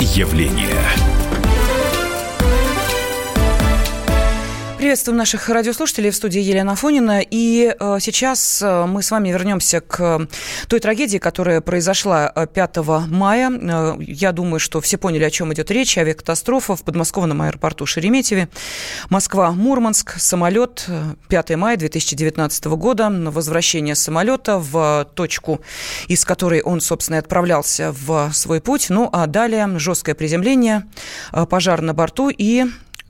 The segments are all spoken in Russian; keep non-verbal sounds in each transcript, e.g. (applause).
явление. Приветствуем наших радиослушателей в студии Елена Афонина. И э, сейчас э, мы с вами вернемся к той трагедии, которая произошла 5 э, мая. Э, я думаю, что все поняли, о чем идет речь. Авиакатастрофа в подмосковном аэропорту Шереметьеве. Москва-Мурманск. Самолет 5 э, мая 2019 года. Возвращение самолета в точку, из которой он, собственно, и отправлялся в свой путь. Ну, а далее жесткое приземление, э, пожар на борту и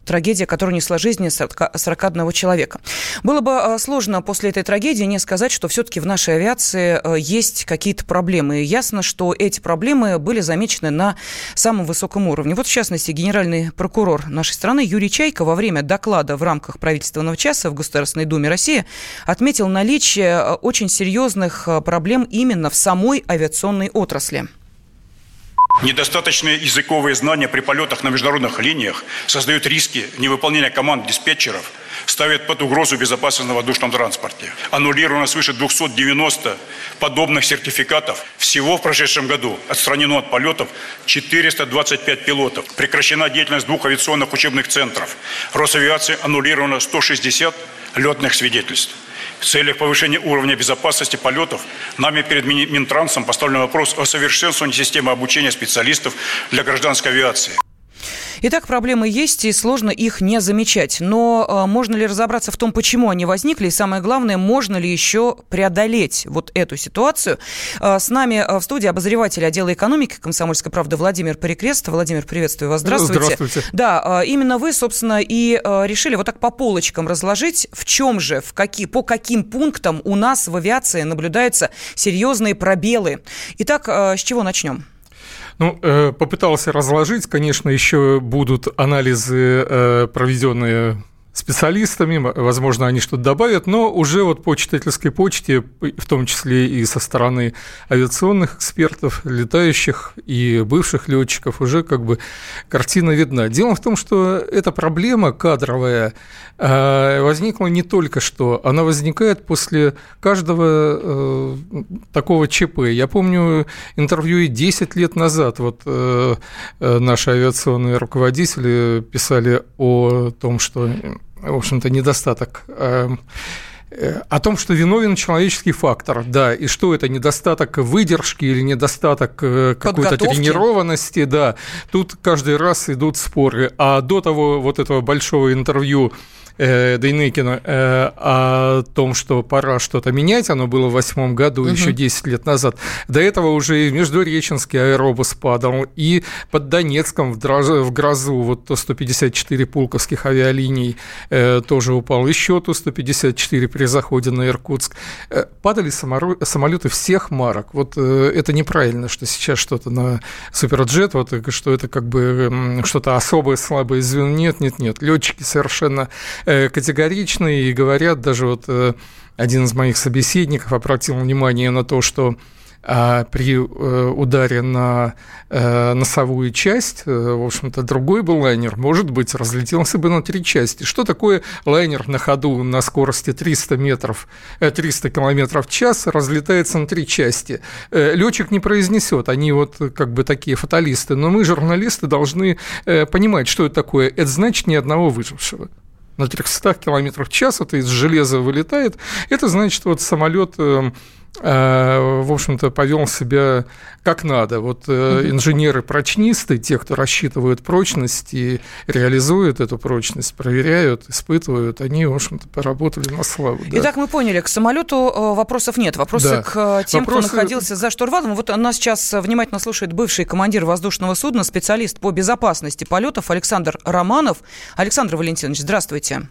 трагедия, которая несла жизни 41 человека. Было бы э, сложно после этой трагедии не сказать, что все-таки в нашей авиации э, есть какие-то проблемы. И ясно, что эти проблемы были замечены на самом высоком уровне. Вот, в частности, генеральный прокурор нашей страны Юрий Чайко во время доклада в рамках правительственного часа в Государственной Думе России отметил наличие э, очень серьезных проблем именно в самой авиационной отрасли. Недостаточные языковые знания при полетах на международных линиях создают риски невыполнения команд диспетчеров, ставят под угрозу безопасность на воздушном транспорте. Аннулировано свыше 290 подобных сертификатов. Всего в прошедшем году отстранено от полетов 425 пилотов. Прекращена деятельность двух авиационных учебных центров. Росавиации аннулировано 160 летных свидетельств. Целях повышения уровня безопасности полетов нами перед Минтрансом поставлен вопрос о совершенствовании системы обучения специалистов для гражданской авиации. Итак, проблемы есть, и сложно их не замечать. Но э, можно ли разобраться в том, почему они возникли, и самое главное, можно ли еще преодолеть вот эту ситуацию? Э, с нами э, в студии обозреватель отдела экономики комсомольской правды Владимир Перекрест. Владимир, приветствую вас. Здравствуйте. Здравствуйте. Да, именно вы, собственно, и решили вот так по полочкам разложить, в чем же, в какие, по каким пунктам у нас в авиации наблюдаются серьезные пробелы. Итак, с чего начнем? Ну, э, попытался разложить, конечно, еще будут анализы, э, проведенные специалистами, возможно, они что-то добавят, но уже вот по читательской почте, в том числе и со стороны авиационных экспертов, летающих и бывших летчиков, уже как бы картина видна. Дело в том, что эта проблема кадровая э, возникла не только что, она возникает после каждого э, такого ЧП. Я помню интервью и 10 лет назад, вот э, наши авиационные руководители писали о том, что в общем-то, недостаток эм, э, о том, что виновен человеческий фактор, да, и что это недостаток выдержки или недостаток э, какой-то тренированности, да, тут каждый раз идут споры. А до того вот этого большого интервью э, Дейнекина э, о том, что пора что-то менять, оно было в восьмом году, угу. еще 10 лет назад. До этого уже и в Междуреченске аэробус падал, и под Донецком в, дрож... в грозу вот то 154 пулковских авиалиний э, тоже упал, еще то 154 при заходе на Иркутск. Э, падали саморо... самолеты всех марок. Вот э, это неправильно, что сейчас что-то на суперджет, вот что это как бы что-то особое, слабое звено. Нет, нет, нет. Летчики совершенно категоричны и говорят, даже вот э, один из моих собеседников обратил внимание на то, что а при э, ударе на носовую часть, в общем-то, другой бы лайнер, может быть, разлетелся бы на три части. Что такое лайнер на ходу на скорости 300 метров, 300 километров в час разлетается на три части? Летчик не произнесет, они вот как бы такие фаталисты, но мы, журналисты, должны понимать, что это такое. Это значит ни одного выжившего на 300 км в час, это из железа вылетает, это значит, вот самолет э, э, в общем-то, повел себя как надо. Вот э, инженеры-прочнисты, те, кто рассчитывают прочность и реализуют эту прочность, проверяют, испытывают, они, в общем-то, поработали на славу. Да. Итак, мы поняли, к самолету вопросов нет. Вопросы да. к тем, Вопросы... кто находился за штурвалом. Вот нас сейчас внимательно слушает бывший командир воздушного судна, специалист по безопасности полетов Александр Романов. Александр Валентинович, здравствуйте.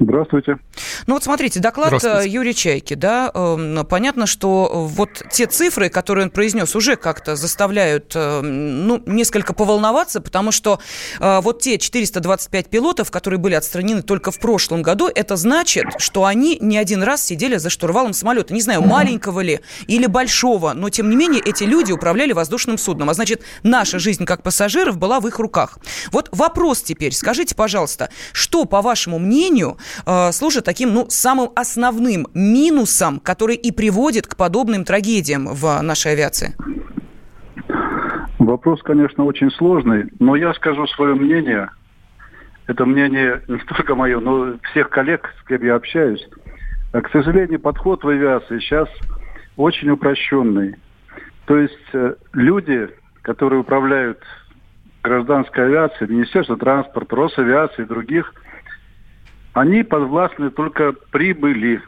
Здравствуйте. Ну вот смотрите, доклад э, Юрия Чайки, да, эм, понятно, что вот те цифры, которые он произнес, уже как-то заставляют, э, ну, несколько поволноваться, потому что э, вот те 425 пилотов, которые были отстранены только в прошлом году, это значит, что они не один раз сидели за штурвалом самолета, не знаю, маленького ли или большого, но тем не менее эти люди управляли воздушным судном, а значит, наша жизнь как пассажиров была в их руках. Вот вопрос теперь, скажите, пожалуйста, что, по вашему мнению, служит таким, ну, самым основным минусом, который и приводит к подобным трагедиям в нашей авиации? Вопрос, конечно, очень сложный, но я скажу свое мнение. Это мнение не только мое, но всех коллег, с кем я общаюсь. А, к сожалению, подход в авиации сейчас очень упрощенный. То есть э, люди, которые управляют гражданской авиацией, Министерство транспорта, Росавиации и других, они подвластны только прибыли.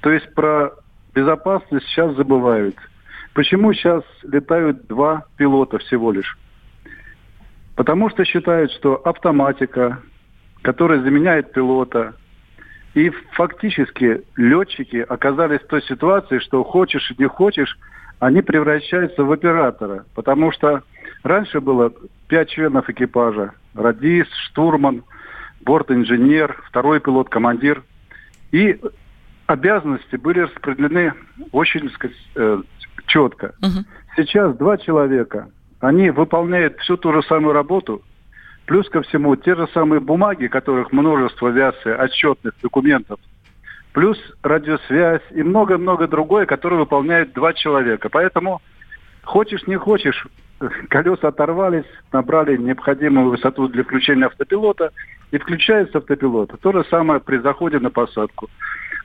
То есть про безопасность сейчас забывают. Почему сейчас летают два пилота всего лишь? Потому что считают, что автоматика, которая заменяет пилота, и фактически летчики оказались в той ситуации, что хочешь и не хочешь, они превращаются в оператора. Потому что раньше было пять членов экипажа. Радист, штурман, борт-инженер, второй пилот, командир. И обязанности были распределены очень, сказать, э, четко. Угу. Сейчас два человека, они выполняют всю ту же самую работу, плюс ко всему те же самые бумаги, которых множество авиации, отчетных документов, плюс радиосвязь и много-много другое, которое выполняют два человека. Поэтому хочешь не хочешь, колеса оторвались, набрали необходимую высоту для включения автопилота, и включается автопилот. То же самое при заходе на посадку.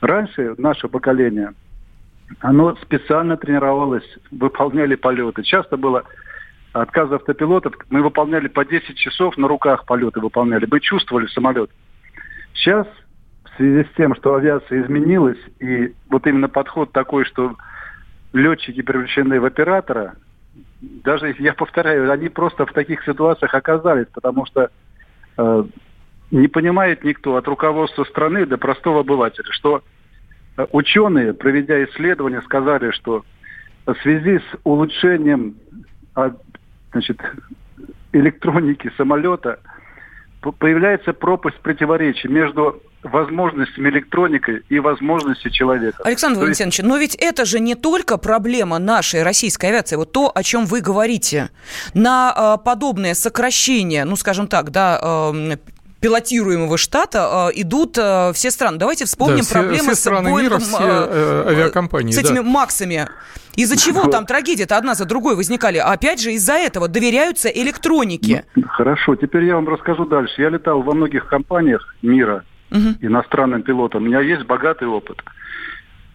Раньше наше поколение, оно специально тренировалось, выполняли полеты. Часто было отказ автопилотов. Мы выполняли по 10 часов на руках полеты выполняли. Мы чувствовали самолет. Сейчас в связи с тем, что авиация изменилась, и вот именно подход такой, что летчики превращены в оператора, даже, я повторяю, они просто в таких ситуациях оказались, потому что э, не понимает никто от руководства страны до простого обывателя, что э, ученые, проведя исследования, сказали, что в связи с улучшением а, значит, электроники самолета появляется пропасть противоречий между возможностями электроникой и возможностью человека. Александр то Валентинович, есть... но ведь это же не только проблема нашей российской авиации, вот то, о чем вы говорите. На э, подобное сокращение, ну, скажем так, да, э, пилотируемого штата э, идут э, все страны. Давайте вспомним да, все, проблемы все страны с Boeing, мира, все э, авиакомпании. С этими да. Максами. Из-за чего там трагедии-то одна за другой возникали? Опять же, из-за этого доверяются электронике. Ну, хорошо, теперь я вам расскажу дальше. Я летал во многих компаниях мира угу. иностранным пилотом. У меня есть богатый опыт.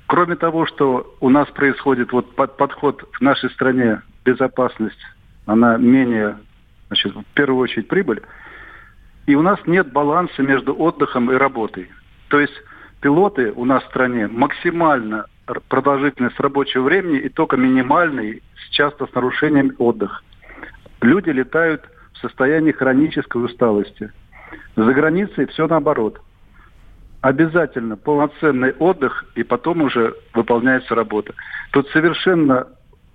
Кроме того, что у нас происходит вот под, подход в нашей стране безопасность, она менее, значит, в первую очередь прибыль, и у нас нет баланса между отдыхом и работой. То есть пилоты у нас в стране максимально продолжительность рабочего времени и только минимальный, часто с нарушением отдых. Люди летают в состоянии хронической усталости. За границей все наоборот. Обязательно полноценный отдых, и потом уже выполняется работа. Тут совершенно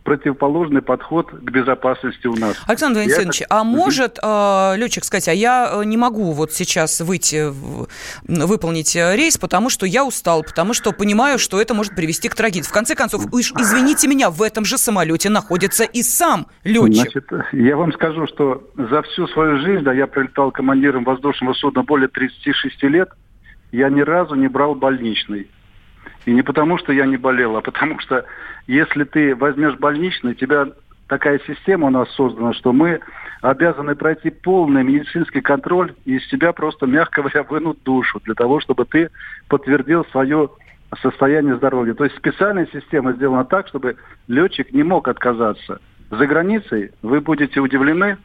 противоположный подход к безопасности у нас. Александр Валентинович, я... а может э, летчик сказать, а я э, не могу вот сейчас выйти, в, выполнить э, рейс, потому что я устал, потому что понимаю, что это может привести к трагедии. В конце концов, уж извините меня, в этом же самолете находится и сам летчик. Значит, я вам скажу, что за всю свою жизнь, да, я прилетал командиром воздушного судна более 36 лет, я ни разу не брал больничный. И не потому, что я не болел, а потому что если ты возьмешь больничный, тебя такая система у нас создана, что мы обязаны пройти полный медицинский контроль и из тебя просто, мягко говоря, вынут душу для того, чтобы ты подтвердил свое состояние здоровья. То есть специальная система сделана так, чтобы летчик не мог отказаться. За границей вы будете удивлены,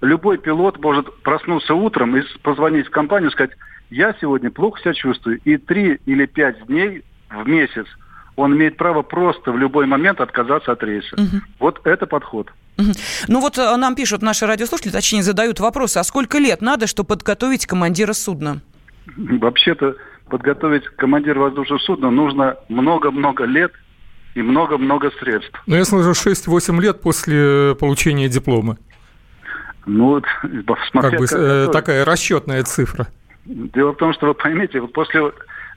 любой пилот может проснуться утром и позвонить в компанию сказать, я сегодня плохо себя чувствую, и три или пять дней в месяц, он имеет право просто в любой момент отказаться от рейса. Угу. Вот это подход. Ну вот э, нам пишут наши радиослушатели, точнее задают вопросы, а сколько лет надо, чтобы подготовить командира судна? Вообще-то подготовить командира воздушного судна нужно много-много лет и много-много средств. Ну, я слышу, 6-8 лет после получения диплома. Ну, смотря (laughs) как бы, э, такая расчетная цифра. Дело в том, что вы поймите, вот после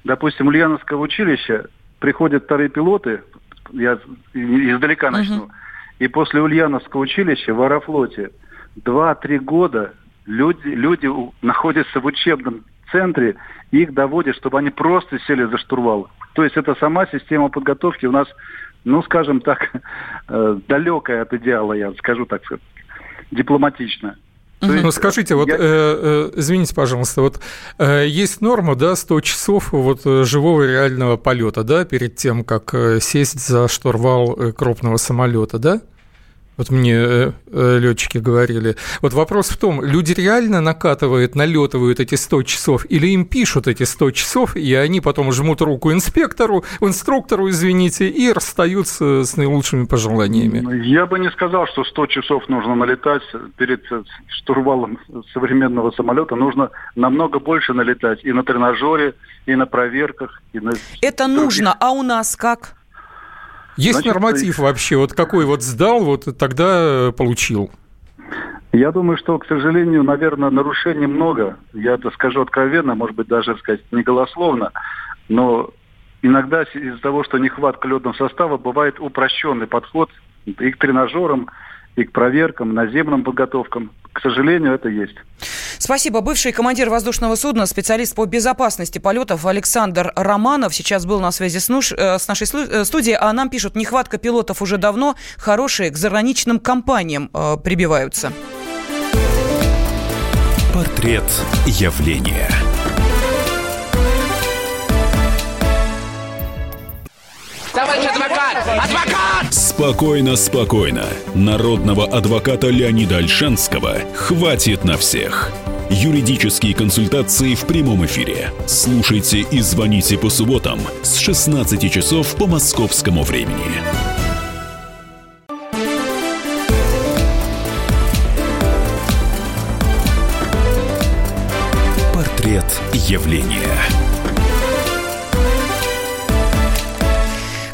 допустим, Ульяновского училища приходят вторые пилоты, я издалека начну, uh-huh. и после Ульяновского училища в Аэрофлоте 2-3 года люди, люди находятся в учебном центре, и их доводят, чтобы они просто сели за штурвал. То есть это сама система подготовки у нас, ну, скажем так, (laughs) э, далекая от идеала, я скажу так. дипломатично. Ну, скажите, вот, я... э, э, извините, пожалуйста, вот э, есть норма, да, 100 часов вот э, живого реального полета, да, перед тем, как э, сесть за штурвал э, крупного самолета, да? Вот мне э, э, летчики говорили. Вот вопрос в том, люди реально накатывают, налетывают эти 100 часов, или им пишут эти 100 часов, и они потом жмут руку инспектору, инструктору, извините, и расстаются с наилучшими пожеланиями? Ну, я бы не сказал, что 100 часов нужно налетать перед штурвалом современного самолета. Нужно намного больше налетать и на тренажере, и на проверках. И на... Это нужно, а у нас как? Есть Значит, норматив вообще, вот какой вот сдал, вот тогда получил? Я думаю, что, к сожалению, наверное, нарушений много. Я это скажу откровенно, может быть, даже сказать не голословно, но иногда из-за того, что нехватка летного состава, бывает упрощенный подход и к тренажерам, и к проверкам, наземным подготовкам. К сожалению, это есть. Спасибо. Бывший командир воздушного судна, специалист по безопасности полетов Александр Романов сейчас был на связи с, нуш... Э, с нашей э, студией, а нам пишут, нехватка пилотов уже давно, хорошие к заграничным компаниям э, прибиваются. Портрет явления. Товарищ адвокат! Адвокат! Спокойно, спокойно. Народного адвоката Леонида Альшанского хватит на всех. Юридические консультации в прямом эфире. Слушайте и звоните по субботам с 16 часов по московскому времени. Портрет явления.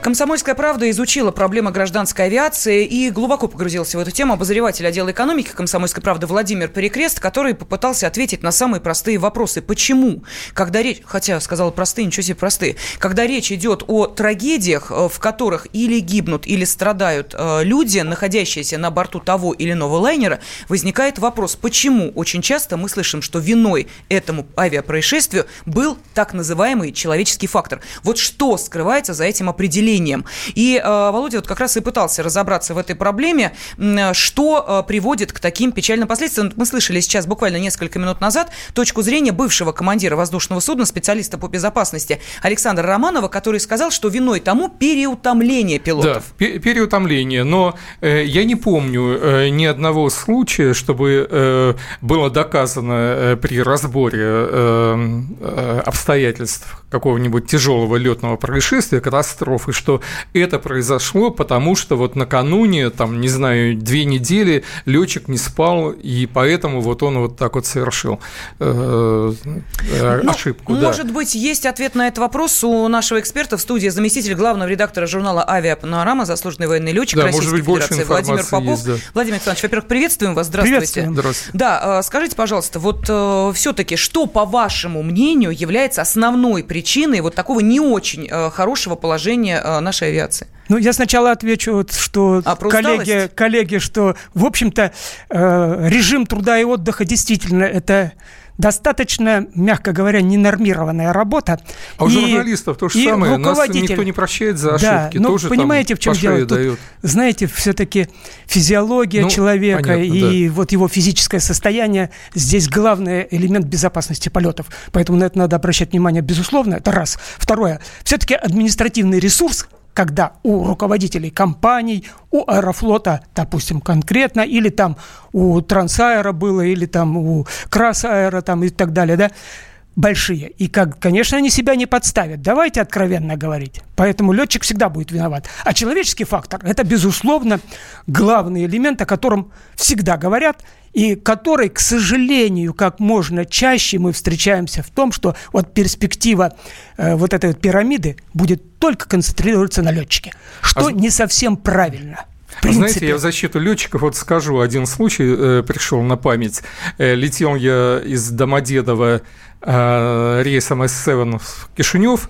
Комсомольская правда изучила проблемы гражданской авиации и глубоко погрузился в эту тему обозреватель отдела экономики Комсомольской правды Владимир Перекрест, который попытался ответить на самые простые вопросы. Почему, когда речь, хотя сказала простые, ничего себе простые, когда речь идет о трагедиях, э, в которых или гибнут, или страдают э, люди, находящиеся на борту того или иного лайнера, возникает вопрос, почему очень часто мы слышим, что виной этому авиапроисшествию был так называемый человеческий фактор. Вот что скрывается за этим определением? Населением. И э, Володя вот как раз и пытался разобраться в этой проблеме, что э, приводит к таким печальным последствиям. Мы слышали сейчас буквально несколько минут назад точку зрения бывшего командира воздушного судна, специалиста по безопасности Александра Романова, который сказал, что виной тому переутомление пилотов. Да, переутомление. Но э, я не помню ни одного случая, чтобы было доказано при разборе обстоятельств какого-нибудь тяжелого летного происшествия, катастрофы, что это произошло, потому что вот накануне, там, не знаю, две недели летчик не спал, и поэтому вот он вот так вот совершил э, э, ну, ошибку. Может да. быть, есть ответ на этот вопрос у нашего эксперта в студии, заместитель главного редактора журнала «Авиапанорама», заслуженный военный летчик да, Российской быть, Федерации Владимир Попов. Есть, да. Владимир Александрович, во-первых, приветствуем вас, здравствуйте. Здравствуйте. Да, э, скажите, пожалуйста, вот э, все-таки, что, по вашему мнению, является основной причиной вот такого не очень э, хорошего положения Э, нашей авиации? Ну, я сначала отвечу, что а, коллеги, коллеги, что, в общем-то, э, режим труда и отдыха действительно это достаточно, мягко говоря, ненормированная работа. А у и, журналистов то же самое. Нас никто не прощает за ошибки. Да, но Тоже понимаете, в чем дело? Тут, знаете, все-таки физиология ну, человека понятно, и да. вот его физическое состояние здесь главный элемент безопасности полетов. Поэтому на это надо обращать внимание, безусловно. Это раз. Второе. Все-таки административный ресурс когда у руководителей компаний, у Аэрофлота, допустим, конкретно, или там у Трансаэра было, или там у Красаэра там и так далее, да, большие. И, как, конечно, они себя не подставят. Давайте откровенно говорить. Поэтому летчик всегда будет виноват. А человеческий фактор – это, безусловно, главный элемент, о котором всегда говорят, и который, к сожалению, как можно чаще мы встречаемся в том, что вот перспектива э, вот этой вот пирамиды будет только концентрироваться на летчике, что а... не совсем правильно. А знаете, я в защиту летчиков вот скажу один случай, э, пришел на память. Э, летел я из Домодедова э, рейсом С-7 в Кишинев,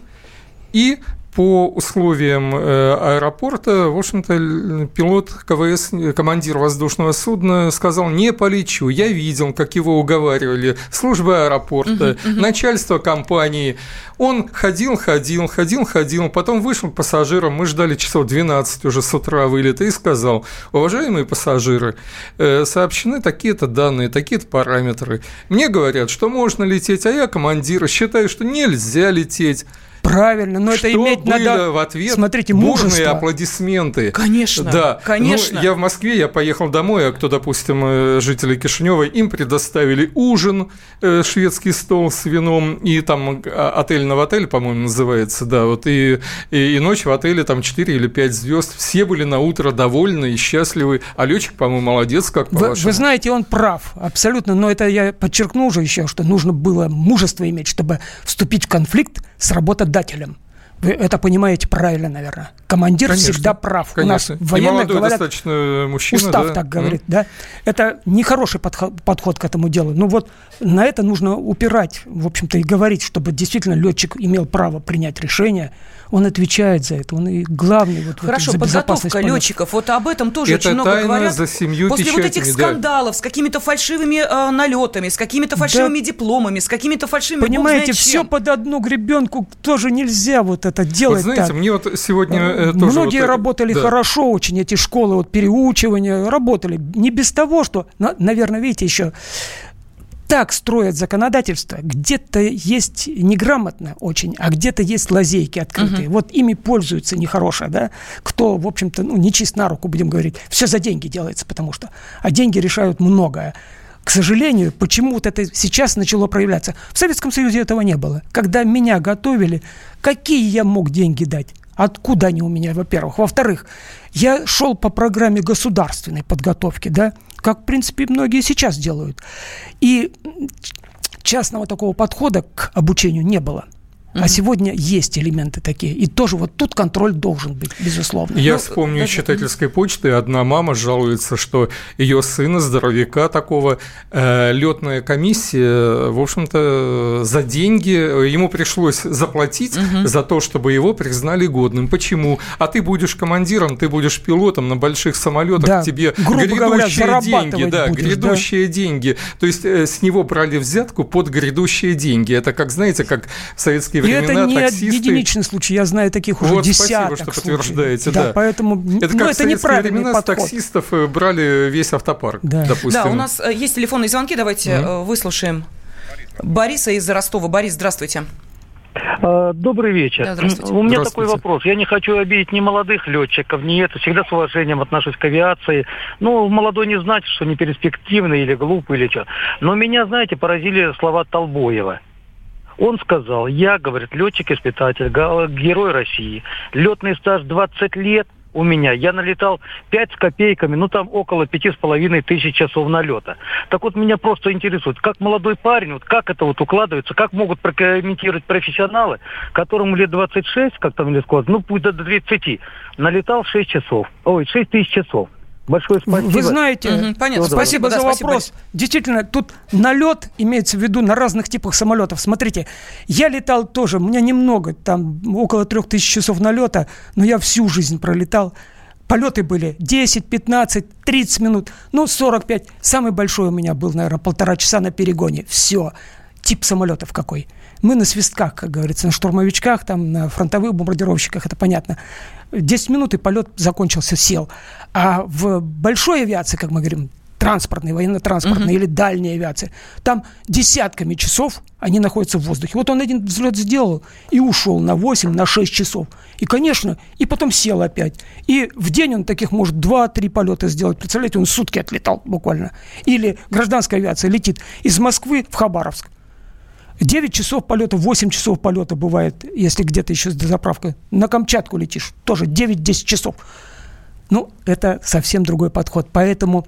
и по условиям э, аэропорта, в общем-то, пилот КВС, командир воздушного судна сказал, не полечу. Я видел, как его уговаривали служба аэропорта, uh-huh, uh-huh. начальство компании. Он ходил, ходил, ходил, ходил, потом вышел к пассажирам, мы ждали часов 12 уже с утра вылета, и сказал, уважаемые пассажиры, э, сообщены такие-то данные, такие-то параметры. Мне говорят, что можно лететь, а я командир, считаю, что нельзя лететь. Правильно, но что это иметь было надо... в ответ? Смотрите, мужество. аплодисменты. Конечно, да. конечно. Ну, я в Москве, я поехал домой, а кто, допустим, э, жители Кишинева, им предоставили ужин, э, шведский стол с вином, и там а, отель на отель, по-моему, называется, да, вот, и, и, и ночь в отеле там 4 или 5 звезд. Все были на утро довольны и счастливы, а летчик, по-моему, молодец, как по вы, вы знаете, он прав, абсолютно, но это я подчеркну уже еще, что нужно было мужество иметь, чтобы вступить в конфликт с работодателем. Вы это понимаете правильно, наверное. Командир конечно, всегда прав. Конечно. У нас военные говорят, достаточно мужчина, устав да? так говорит, mm. да. Это нехороший подход, подход к этому делу. Ну вот на это нужно упирать, в общем-то, и говорить, чтобы действительно летчик имел право принять решение, он отвечает за это, он и главный вот Хорошо, за подготовка летчиков, вот об этом тоже это очень много тайна говорят. за семью После печатями, вот этих да. скандалов с какими-то фальшивыми э, налетами, с какими-то фальшивыми да. дипломами, с какими-то фальшивыми Понимаете, все под одну гребенку тоже нельзя вот это делать. Вот знаете, так. мне вот сегодня э, тоже Многие вот, работали да. хорошо очень, эти школы вот переучивания работали. Не без того, что, наверное, видите, еще так строят законодательство, где-то есть неграмотно очень, а где-то есть лазейки открытые. Угу. Вот ими пользуются нехорошие, да, кто, в общем-то, ну, не чист на руку, будем говорить. Все за деньги делается, потому что. А деньги решают многое. К сожалению, почему-то это сейчас начало проявляться. В Советском Союзе этого не было. Когда меня готовили, какие я мог деньги дать? Откуда они у меня, во-первых? Во-вторых, я шел по программе государственной подготовки, да, как, в принципе, многие сейчас делают. И частного такого подхода к обучению не было. А сегодня есть элементы такие. И тоже вот тут контроль должен быть, безусловно. Я ну, вспомню даже... читательской почты. Одна мама жалуется, что ее сына, здоровяка такого, э, летная комиссия, в общем-то, за деньги ему пришлось заплатить угу. за то, чтобы его признали годным. Почему? А ты будешь командиром, ты будешь пилотом на больших самолетах, да. тебе Грубо грядущие говоря, деньги, да, будешь, грядущие да. деньги. То есть э, с него брали взятку под грядущие деньги. Это как, знаете, как в советские и времена это не таксисты... единичный случай, я знаю таких уже вот, десяток спасибо, что случаев. подтверждаете, да. да. поэтому, это ну, это неправильный времена подход. таксистов э, брали весь автопарк, да. допустим. Да, у нас э, есть телефонные звонки, давайте mm-hmm. выслушаем Бориса из Ростова. Борис, здравствуйте. Добрый вечер. Да, здравствуйте. У меня здравствуйте. такой вопрос. Я не хочу обидеть ни молодых летчиков, ни это. Всегда с уважением отношусь к авиации. Ну, молодой не значит, что не перспективный или глупый или что. Но меня, знаете, поразили слова Толбоева. Он сказал, я, говорит, летчик-испытатель, герой России. Летный стаж 20 лет у меня. Я налетал 5 с копейками, ну там около пяти с половиной тысяч часов налета. Так вот меня просто интересует, как молодой парень, вот как это вот укладывается, как могут прокомментировать профессионалы, которому лет 26, как там или сказать, ну пусть до 30, налетал 6 часов, ой, 6 тысяч часов. Большое спасибо. Вы знаете, угу, понятно. спасибо, спасибо за да, вопрос. Спасибо. Действительно, тут налет имеется в виду на разных типах самолетов. Смотрите, я летал тоже, у меня немного, там около трех тысяч часов налета, но я всю жизнь пролетал. Полеты были 10, 15, 30 минут, ну 45. Самый большой у меня был, наверное, полтора часа на перегоне. Все. Тип самолетов какой. Мы на свистках, как говорится, на штурмовичках, там, на фронтовых бомбардировщиках, это понятно. 10 минут и полет закончился, сел. А в большой авиации, как мы говорим, транспортной, военно-транспортной uh-huh. или дальней авиации, там десятками часов они находятся в воздухе. Вот он один взлет сделал и ушел на 8, на 6 часов. И, конечно, и потом сел опять. И в день он таких может 2-3 полета сделать. Представляете, он сутки отлетал буквально. Или гражданская авиация летит из Москвы в Хабаровск. 9 часов полета, 8 часов полета бывает, если где-то еще с дозаправкой. На Камчатку летишь, тоже 9-10 часов. Ну, это совсем другой подход. Поэтому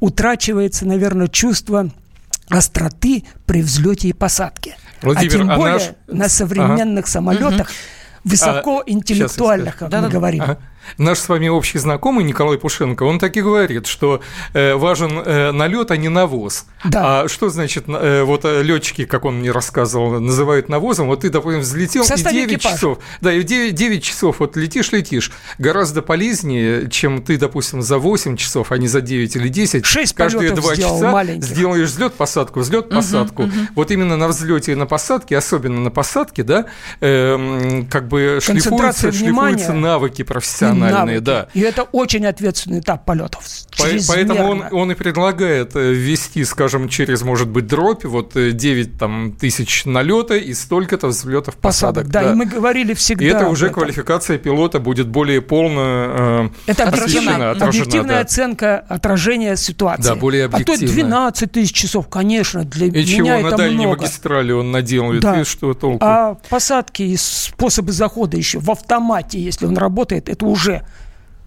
утрачивается, наверное, чувство остроты при взлете и посадке. Владимир, а тем а более наш... на современных ага. самолетах, высокоинтеллектуальных, а, как да, мы да, говорим. Ага. Наш с вами общий знакомый Николай Пушенко, он так и говорит, что э, важен э, налет, а не навоз. Да. А что значит, э, вот летчики, как он мне рассказывал, называют навозом, вот ты, допустим, взлетел и 9 экипажа. часов, да, и 9, 9 часов вот летишь, летишь, гораздо полезнее, чем ты, допустим, за 8 часов, а не за 9 или 10, 6 каждые 2 часа маленьких. сделаешь взлет, посадку, взлет, посадку. Угу, угу. Вот именно на взлете и на посадке, особенно на посадке, да, э, как бы шлифуются, шлифуются навыки профессиональные, навыки. да. И это очень ответственный этап полетов. Поэтому он, он и предлагает э, ввести, скажем, через, может быть, дробь, вот 9 э, там, тысяч налета и столько-то взлетов посадок. посадок да, да, и мы говорили всегда. И это уже квалификация пилота будет более полно э, Это отражена, отражена, объективная да. оценка отражения ситуации. Да, более объективная. А то 12 тысяч часов, конечно, для и меня чего, это на дальней много. магистрали он наделает, да. видишь, что толку. А посадки и способы захода еще в автомате, если он работает, это уже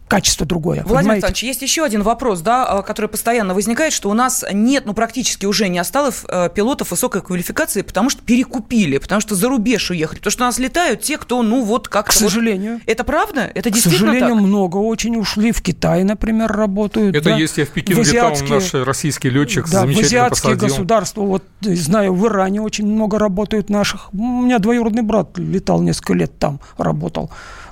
качество другое. Владимир Александрович, есть еще один вопрос, да, а, который постоянно возникает, что у нас нет, ну, практически уже не осталось э, пилотов высокой квалификации, потому что перекупили, потому что за рубеж уехали, потому что у нас летают те, кто, ну, вот как-то... К сожалению. Вот... Это правда? Это действительно К сожалению, так? много очень ушли. В Китай, например, работают. Это да? есть, я в Пекин в азиатские... летал, наш российский летчик да, замечательно в азиатские посадил. государства, вот, знаю, в Иране очень много работают наших. У меня двоюродный брат летал несколько лет там, работал.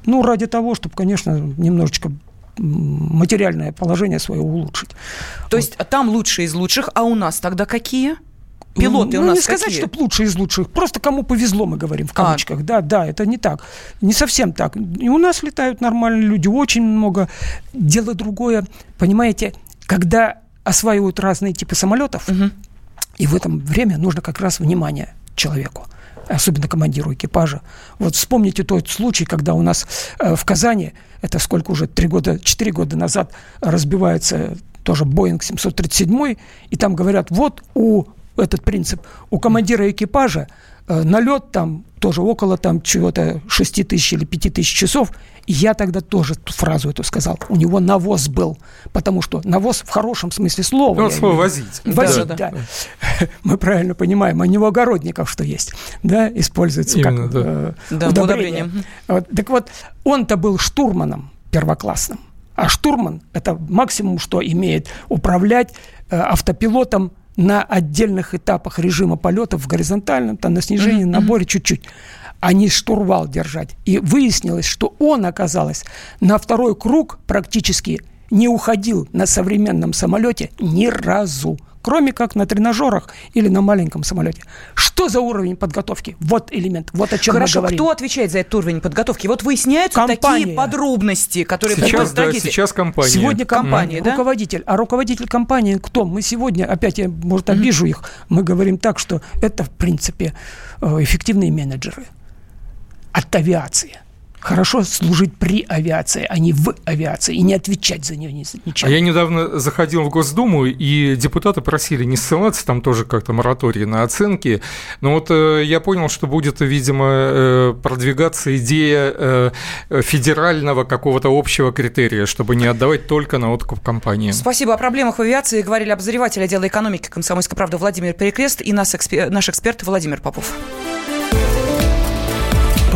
Ну, ради того, чтобы, конечно, немножечко материальное положение свое улучшить. То вот. есть там лучшие из лучших, а у нас тогда какие? Пилоты ну, у нас не сказать, какие? что лучшие из лучших. Просто кому повезло, мы говорим в а. кавычках. А. Да, да, это не так. Не совсем так. И у нас летают нормальные люди, очень много. Дело другое, понимаете, когда осваивают разные типы самолетов, угу. и в этом время нужно как раз внимание человеку особенно командиру экипажа. Вот вспомните тот случай, когда у нас э, в Казани, это сколько уже, три года, четыре года назад разбивается тоже Боинг 737, и там говорят, вот у этот принцип, у командира экипажа э, налет там тоже около там чего-то 6 тысяч или 5 тысяч часов. И я тогда тоже ту фразу эту сказал. У него навоз был. Потому что навоз в хорошем смысле слова. Ну, слово возить. Возить, да. да. да. (laughs) Мы правильно понимаем. А не у огородников что есть. Да, используется Именно, как да. Э, да, удобрение. удобрение. Вот. Так вот, он-то был штурманом первоклассным. А штурман – это максимум, что имеет управлять э, автопилотом на отдельных этапах режима полета в горизонтальном, там на снижении, mm-hmm. наборе чуть-чуть, а не штурвал держать. И выяснилось, что он, оказалось, на второй круг практически не уходил на современном самолете ни разу кроме как на тренажерах или на маленьком самолете. Что за уровень подготовки? Вот элемент, вот о чем Хорошо, мы говорим. кто отвечает за этот уровень подготовки? Вот выясняются компания. такие подробности, которые сейчас, да, сейчас компания. Сегодня компания, mm. да? руководитель. А руководитель компании кто? Мы сегодня, опять я, может, обижу mm. их, мы говорим так, что это, в принципе, э, эффективные менеджеры от авиации хорошо служить при авиации, а не в авиации, и не отвечать за нее ничем. А я недавно заходил в Госдуму, и депутаты просили не ссылаться, там тоже как-то мораторий на оценки, но вот э, я понял, что будет, видимо, э, продвигаться идея э, федерального какого-то общего критерия, чтобы не отдавать только на откуп компании. Спасибо. О проблемах в авиации говорили обозреватель отдела экономики «Комсомольской правды» Владимир Перекрест и наш эксперт, наш эксперт Владимир Попов.